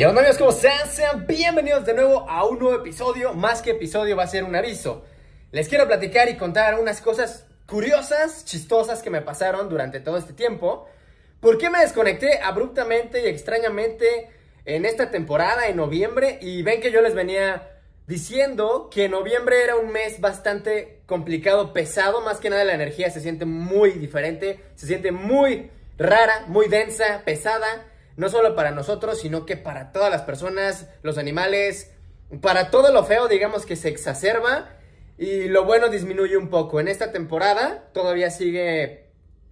¿Qué onda amigos? ¿Cómo están? Sean bienvenidos de nuevo a un nuevo episodio. Más que episodio va a ser un aviso. Les quiero platicar y contar unas cosas curiosas, chistosas que me pasaron durante todo este tiempo. ¿Por qué me desconecté abruptamente y extrañamente en esta temporada, en noviembre? Y ven que yo les venía diciendo que noviembre era un mes bastante complicado, pesado, más que nada la energía se siente muy diferente, se siente muy rara, muy densa, pesada no solo para nosotros, sino que para todas las personas, los animales, para todo lo feo, digamos que se exacerba y lo bueno disminuye un poco. En esta temporada todavía sigue,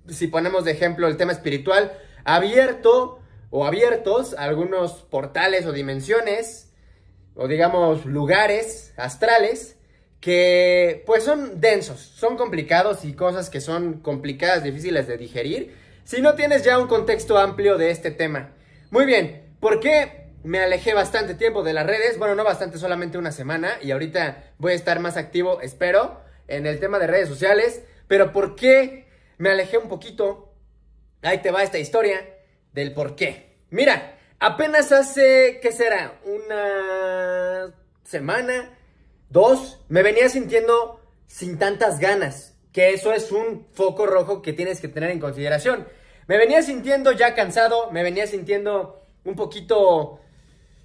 si ponemos de ejemplo el tema espiritual, abierto o abiertos algunos portales o dimensiones, o digamos lugares astrales, que pues son densos, son complicados y cosas que son complicadas, difíciles de digerir, si no tienes ya un contexto amplio de este tema. Muy bien, ¿por qué me alejé bastante tiempo de las redes? Bueno, no bastante, solamente una semana y ahorita voy a estar más activo, espero, en el tema de redes sociales. Pero ¿por qué me alejé un poquito? Ahí te va esta historia del por qué. Mira, apenas hace, ¿qué será? Una semana, dos, me venía sintiendo sin tantas ganas. Que eso es un foco rojo que tienes que tener en consideración. Me venía sintiendo ya cansado, me venía sintiendo un poquito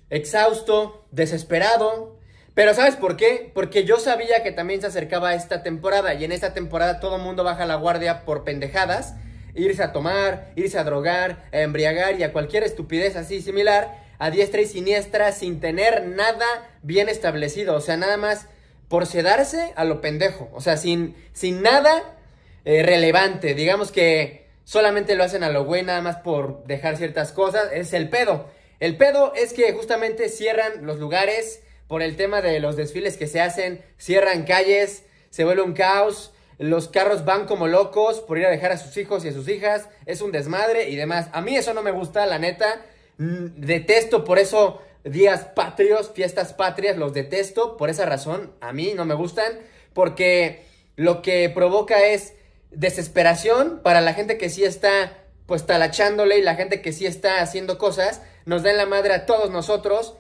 exhausto, desesperado. Pero ¿sabes por qué? Porque yo sabía que también se acercaba esta temporada y en esta temporada todo el mundo baja la guardia por pendejadas, irse a tomar, irse a drogar, a embriagar y a cualquier estupidez así similar, a diestra y siniestra sin tener nada bien establecido, o sea, nada más por sedarse a lo pendejo, o sea, sin, sin nada eh, relevante, digamos que solamente lo hacen a lo güey nada más por dejar ciertas cosas, es el pedo. El pedo es que justamente cierran los lugares por el tema de los desfiles que se hacen, cierran calles, se vuelve un caos, los carros van como locos por ir a dejar a sus hijos y a sus hijas, es un desmadre y demás. A mí eso no me gusta, la neta, mm, detesto por eso días patrios, fiestas patrias, los detesto, por esa razón, a mí no me gustan, porque lo que provoca es desesperación para la gente que sí está pues talachándole y la gente que sí está haciendo cosas, nos da en la madre a todos nosotros,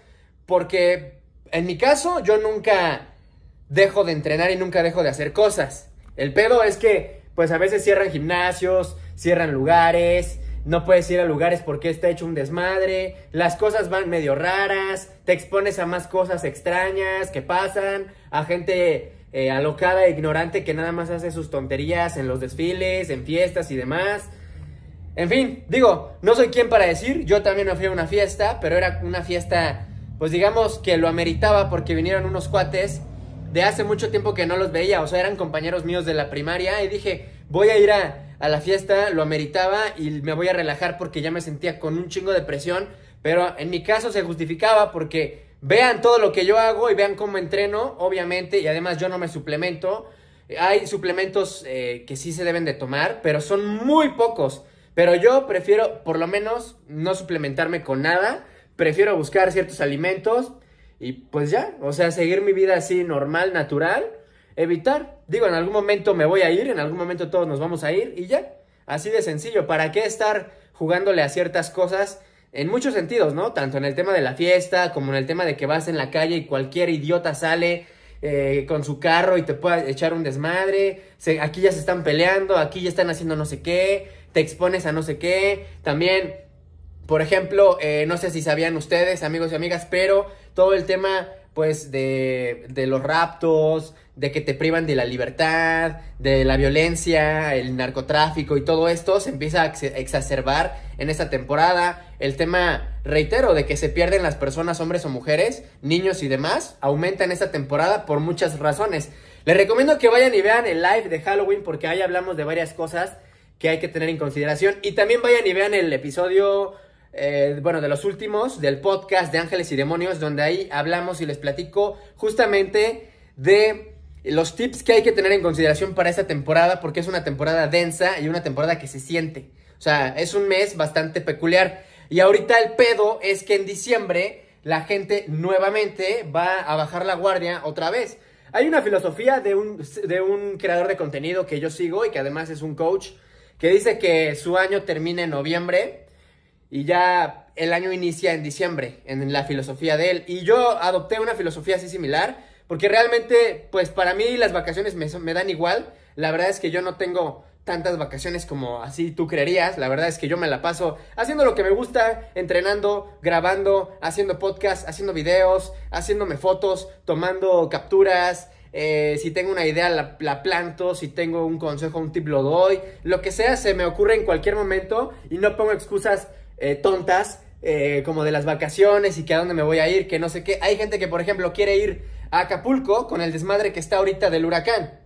porque en mi caso yo nunca dejo de entrenar y nunca dejo de hacer cosas. El pedo es que pues a veces cierran gimnasios, cierran lugares, no puedes ir a lugares porque está hecho un desmadre, las cosas van medio raras, te expones a más cosas extrañas que pasan, a gente eh, alocada e ignorante que nada más hace sus tonterías en los desfiles, en fiestas y demás. En fin, digo, no soy quien para decir, yo también me fui a una fiesta, pero era una fiesta, pues digamos que lo ameritaba porque vinieron unos cuates de hace mucho tiempo que no los veía, o sea, eran compañeros míos de la primaria y dije, voy a ir a, a la fiesta, lo ameritaba y me voy a relajar porque ya me sentía con un chingo de presión, pero en mi caso se justificaba porque Vean todo lo que yo hago y vean cómo entreno, obviamente, y además yo no me suplemento. Hay suplementos eh, que sí se deben de tomar, pero son muy pocos. Pero yo prefiero, por lo menos, no suplementarme con nada. Prefiero buscar ciertos alimentos y pues ya, o sea, seguir mi vida así normal, natural. Evitar, digo, en algún momento me voy a ir, en algún momento todos nos vamos a ir y ya. Así de sencillo, ¿para qué estar jugándole a ciertas cosas en muchos sentidos, ¿no? Tanto en el tema de la fiesta como en el tema de que vas en la calle y cualquier idiota sale eh, con su carro y te puede echar un desmadre. aquí ya se están peleando, aquí ya están haciendo no sé qué, te expones a no sé qué. También, por ejemplo, eh, no sé si sabían ustedes, amigos y amigas, pero todo el tema pues de, de los raptos, de que te privan de la libertad, de la violencia, el narcotráfico y todo esto se empieza a exacerbar en esta temporada. El tema, reitero, de que se pierden las personas, hombres o mujeres, niños y demás, aumenta en esta temporada por muchas razones. Les recomiendo que vayan y vean el live de Halloween porque ahí hablamos de varias cosas que hay que tener en consideración. Y también vayan y vean el episodio eh, bueno, de los últimos del podcast de Ángeles y Demonios, donde ahí hablamos y les platico justamente de los tips que hay que tener en consideración para esta temporada, porque es una temporada densa y una temporada que se siente. O sea, es un mes bastante peculiar. Y ahorita el pedo es que en diciembre la gente nuevamente va a bajar la guardia otra vez. Hay una filosofía de un, de un creador de contenido que yo sigo y que además es un coach, que dice que su año termina en noviembre y ya el año inicia en diciembre, en la filosofía de él. Y yo adopté una filosofía así similar, porque realmente, pues para mí las vacaciones me, me dan igual. La verdad es que yo no tengo tantas vacaciones como así tú creerías. La verdad es que yo me la paso haciendo lo que me gusta, entrenando, grabando, haciendo podcast, haciendo videos, haciéndome fotos, tomando capturas. Eh, si tengo una idea la, planto, si tengo un consejo, un tip lo doy, lo que sea se me ocurre en cualquier momento y no pongo excusas eh, tontas eh, como de las vacaciones y que a dónde me voy a ir, que no sé qué. Hay gente que por ejemplo quiere ir a Acapulco con el desmadre que está ahorita del huracán.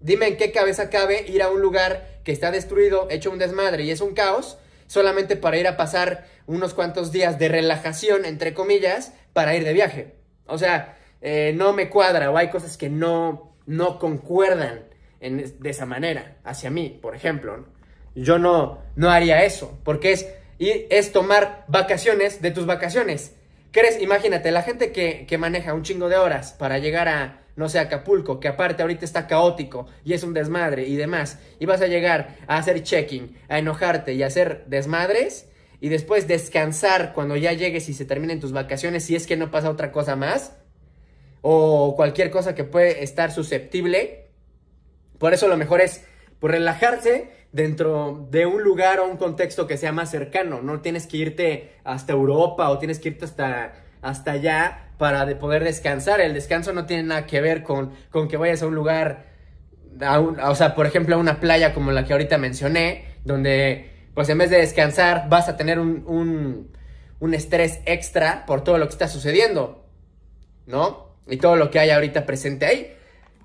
Dime en qué cabeza cabe ir a un lugar que está destruido, hecho un desmadre y es un caos, solamente para ir a pasar unos cuantos días de relajación, entre comillas, para ir de viaje. O sea, eh, no me cuadra o hay cosas que no, no concuerdan en, de esa manera hacia mí, por ejemplo. Yo no, no haría eso, porque es, y es tomar vacaciones de tus vacaciones. ¿Crees? Imagínate, la gente que, que maneja un chingo de horas para llegar a, no sé, Acapulco, que aparte ahorita está caótico y es un desmadre y demás, y vas a llegar a hacer checking, a enojarte y a hacer desmadres, y después descansar cuando ya llegues y se terminen tus vacaciones, si es que no pasa otra cosa más, o cualquier cosa que puede estar susceptible. Por eso lo mejor es pues, relajarse dentro de un lugar o un contexto que sea más cercano. No tienes que irte hasta Europa o tienes que irte hasta, hasta allá para de poder descansar. El descanso no tiene nada que ver con, con que vayas a un lugar, o sea, por ejemplo, a una playa como la que ahorita mencioné, donde pues en vez de descansar vas a tener un, un, un estrés extra por todo lo que está sucediendo, ¿no? Y todo lo que hay ahorita presente ahí.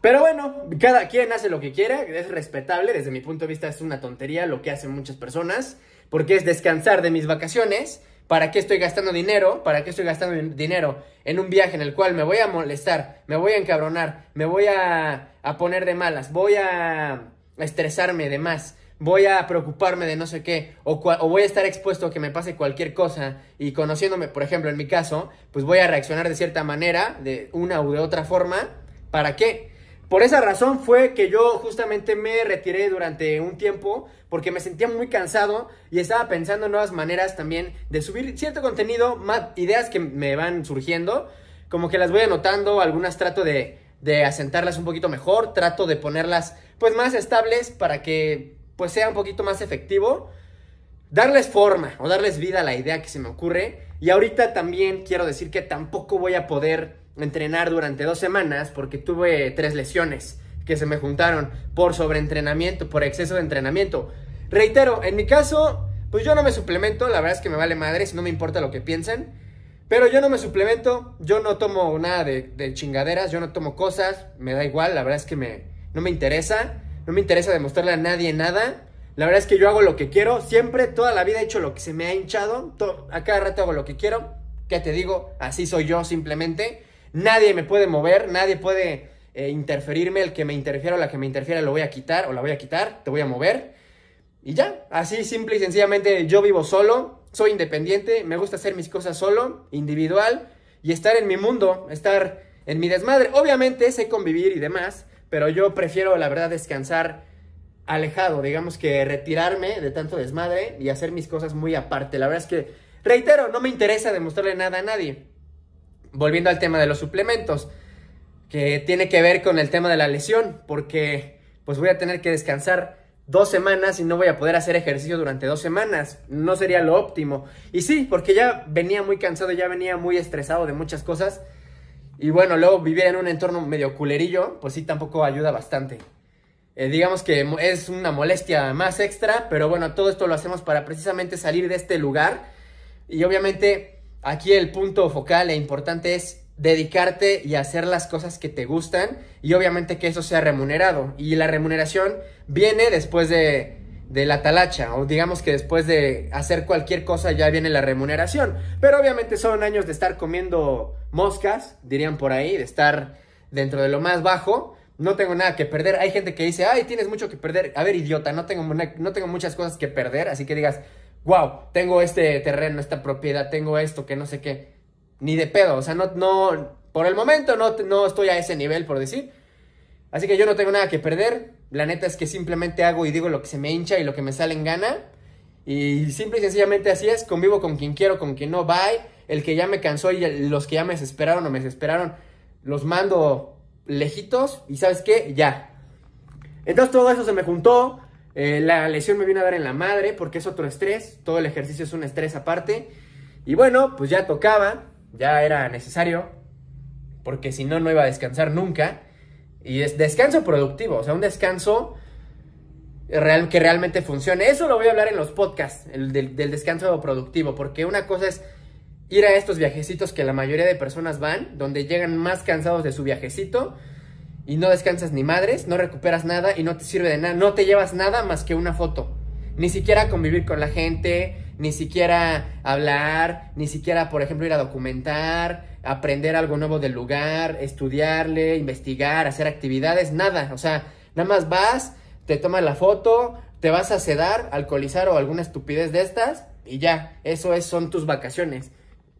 Pero bueno, cada quien hace lo que quiera, es respetable, desde mi punto de vista es una tontería lo que hacen muchas personas, porque es descansar de mis vacaciones ¿Para qué estoy gastando dinero? ¿Para qué estoy gastando dinero en un viaje en el cual me voy a molestar, me voy a encabronar, me voy a, poner de malas, voy a estresarme de más, voy a preocuparme de no sé qué, o, o, voy a estar expuesto a que me pase cualquier cosa y conociéndome, por ejemplo, en mi caso, pues voy a reaccionar de cierta manera, de una u de otra forma, ¿para qué? Por esa razón fue que yo justamente me retiré durante un tiempo porque me sentía muy cansado y estaba pensando en nuevas maneras también de subir cierto contenido, más ideas que me van surgiendo, como que las voy anotando, algunas trato de, de asentarlas un poquito mejor, trato de ponerlas pues más estables para que pues sea un poquito más efectivo, darles forma o darles vida a la idea que se me ocurre. Y ahorita también quiero decir que tampoco voy a poder entrenar durante dos semanas porque tuve tres lesiones que se me juntaron por sobreentrenamiento, por exceso de entrenamiento. Reitero, en mi caso, pues yo no me suplemento, la verdad es que me vale madre, si no me importa lo que piensen. Pero yo no me suplemento, yo no tomo nada de, chingaderas, yo no tomo cosas, me da igual, la verdad es que me, no me interesa, no me interesa demostrarle a nadie nada. La verdad es que yo hago lo que quiero, siempre, toda la vida he hecho lo que se me ha hinchado, a cada rato hago lo que quiero. ¿Qué te digo? Así soy yo simplemente. Nadie me puede mover, nadie puede eh, interferirme. El que me interfiera o la que me interfiera lo voy a quitar o la voy a quitar, te voy a mover. Y ya, así simple y sencillamente yo vivo solo, soy independiente, me gusta hacer mis cosas solo, individual y estar en mi mundo, estar en mi desmadre. Obviamente sé convivir y demás, pero yo prefiero la verdad descansar alejado, digamos que retirarme de tanto desmadre y hacer mis cosas muy aparte. La verdad es que, reitero, no me interesa demostrarle nada a nadie volviendo al tema de los suplementos, que tiene que ver con el tema de la lesión, porque pues voy a tener que descansar dos semanas y no voy a poder hacer ejercicio durante dos semanas. No sería lo óptimo. Y sí, porque ya venía muy cansado, ya venía muy estresado de muchas cosas. Y bueno, luego vivir en un entorno medio culerillo, pues sí tampoco ayuda bastante. Eh, digamos que es una molestia más extra, pero bueno, todo esto lo hacemos para precisamente salir de este lugar. Y obviamente Aquí el punto focal e importante es dedicarte y hacer las cosas que te gustan y obviamente que eso sea remunerado. Y la remuneración viene después de, la talacha o digamos que después de hacer cualquier cosa ya viene la remuneración. Pero obviamente son años de estar comiendo moscas, dirían por ahí, de estar dentro de lo más bajo. No tengo nada que perder. Hay gente que dice, ay, tienes mucho que perder. A ver, idiota, no tengo, no tengo muchas cosas que perder. Así que digas, wow, tengo este terreno, esta propiedad, tengo esto, que no sé qué. Ni de pedo, o sea, no, no, por el momento no, no estoy a ese nivel, por decir. Así que yo no tengo nada que perder. La neta es que simplemente hago y digo lo que se me hincha y lo que me sale en gana. Y simple y sencillamente así es, convivo con quien quiero, con quien no, bye. El que ya me cansó y los que ya me desesperaron o me desesperaron, los mando lejitos y sabes qué, ya. Entonces todo eso se me juntó, eh, la lesión me vino a dar en la madre porque es otro estrés, todo el ejercicio es un estrés aparte. Y bueno, pues ya tocaba, ya era necesario, porque si no, no iba a descansar nunca. Y es descanso productivo, o sea, un descanso real, que realmente funcione. Eso lo voy a hablar en los podcasts, el del, del descanso productivo, porque una cosa es ir a estos viajecitos que la mayoría de personas van, donde llegan más cansados de su viajecito y no descansas ni madres, no recuperas nada y no te sirve de nada, no te llevas nada más que una foto. Ni siquiera convivir con la gente, ni siquiera hablar, ni siquiera, por ejemplo, ir a documentar, aprender algo nuevo del lugar, estudiarle, investigar, hacer actividades, nada. O sea, nada más vas, te tomas la foto, te vas a sedar, alcoholizar o alguna estupidez de estas y ya, eso es, son tus vacaciones.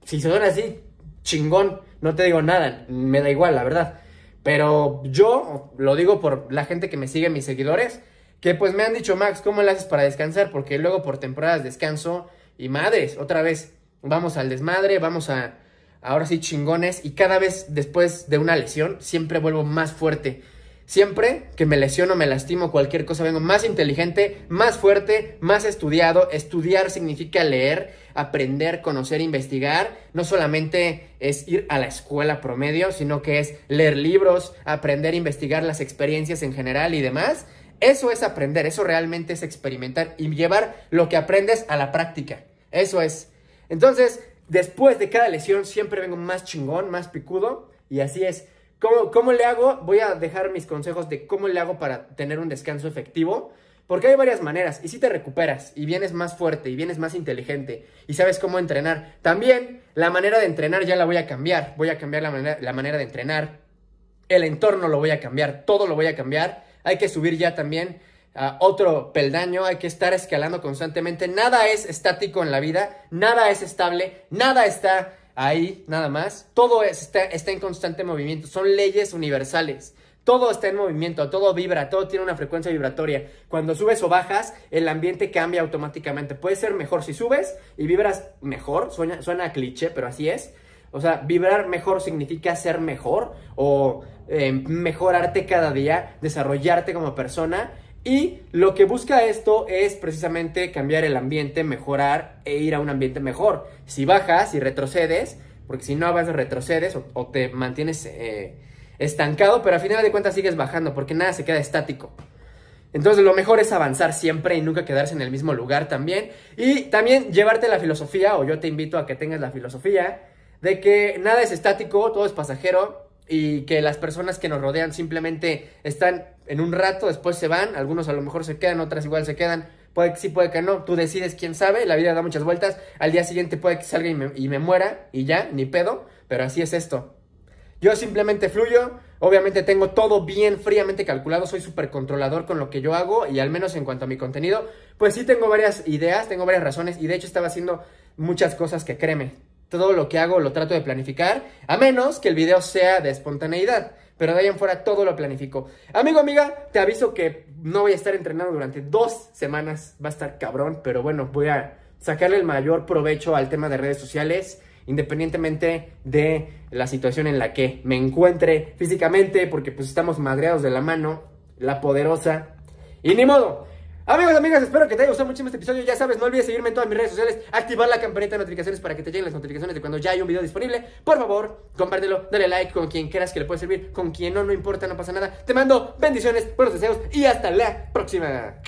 Si son así, chingón, no te digo nada, me da igual, la verdad. Pero yo lo digo por la gente que me sigue, mis seguidores, que pues me han dicho, Max, ¿cómo le haces para descansar? Porque luego por temporadas descanso y madres, otra vez, vamos al desmadre, vamos a, ahora sí chingones y cada vez después de una lesión siempre vuelvo más fuerte. Siempre que me lesiono, me lastimo, cualquier cosa, vengo más inteligente, más fuerte, más estudiado. Estudiar significa leer, aprender, conocer, investigar. No solamente es ir a la escuela promedio, sino que es leer libros, aprender, investigar las experiencias en general y demás. Eso es aprender, eso realmente es experimentar y llevar lo que aprendes a la práctica. Eso es. Entonces, después de cada lesión siempre vengo más chingón, más picudo y así es. ¿Cómo, le hago? Voy a dejar mis consejos de cómo le hago para tener un descanso efectivo. Porque hay varias maneras. Y si te recuperas y vienes más fuerte y vienes más inteligente y sabes cómo entrenar. También la manera de entrenar ya la voy a cambiar. Voy a cambiar la manera, la manera de entrenar. El entorno lo voy a cambiar. Todo lo voy a cambiar. Hay que subir ya también a otro peldaño. Hay que estar escalando constantemente. Nada es estático en la vida. Nada es estable. Nada está ahí nada más. Todo está, en constante movimiento, son leyes universales. Todo está en movimiento, todo vibra, todo tiene una frecuencia vibratoria. Cuando subes o bajas, el ambiente cambia automáticamente. Puede ser mejor si subes y vibras mejor, suena, suena cliché, pero así es. O sea, vibrar mejor significa ser mejor o eh, mejorarte cada día, desarrollarte como persona y lo que busca esto es precisamente cambiar el ambiente, mejorar e ir a un ambiente mejor. Si bajas y retrocedes, porque si no vas retrocedes o, te mantienes eh, estancado, pero al final de cuentas sigues bajando porque nada se queda estático. Entonces lo mejor es avanzar siempre y nunca quedarse en el mismo lugar también. Y también llevarte la filosofía, o yo te invito a que tengas la filosofía, de que nada es estático, todo es pasajero y que las personas que nos rodean simplemente están en un rato, después se van, algunos a lo mejor se quedan, otras igual se quedan, puede que sí, puede que no, tú decides quién sabe, la vida da muchas vueltas, al día siguiente puede que salga y me, y me muera y ya, ni pedo, pero así es esto. Yo simplemente fluyo, obviamente tengo todo bien fríamente calculado, soy súper controlador con lo que yo hago y al menos en cuanto a mi contenido, pues sí tengo varias ideas, tengo varias razones y de hecho estaba haciendo muchas cosas que créeme, todo lo que hago lo trato de planificar, a menos que el video sea de espontaneidad. Pero de ahí en fuera todo lo planifico. Amigo, amiga, te aviso que no voy a estar entrenando durante dos semanas. Va a estar cabrón, pero bueno, voy a sacarle el mayor provecho al tema de redes sociales, independientemente de la situación en la que me encuentre físicamente, porque pues estamos madreados de la mano, la poderosa. Y ni modo, Amigos, amigas, espero que te haya gustado muchísimo este episodio. Ya sabes, no olvides seguirme en todas mis redes sociales, activar la campanita de notificaciones para que te lleguen las notificaciones de cuando ya hay un video disponible. Por favor, compártelo, dale like con quien quieras que le pueda servir, con quien no, no importa, no pasa nada. Te mando bendiciones, buenos deseos y hasta la próxima.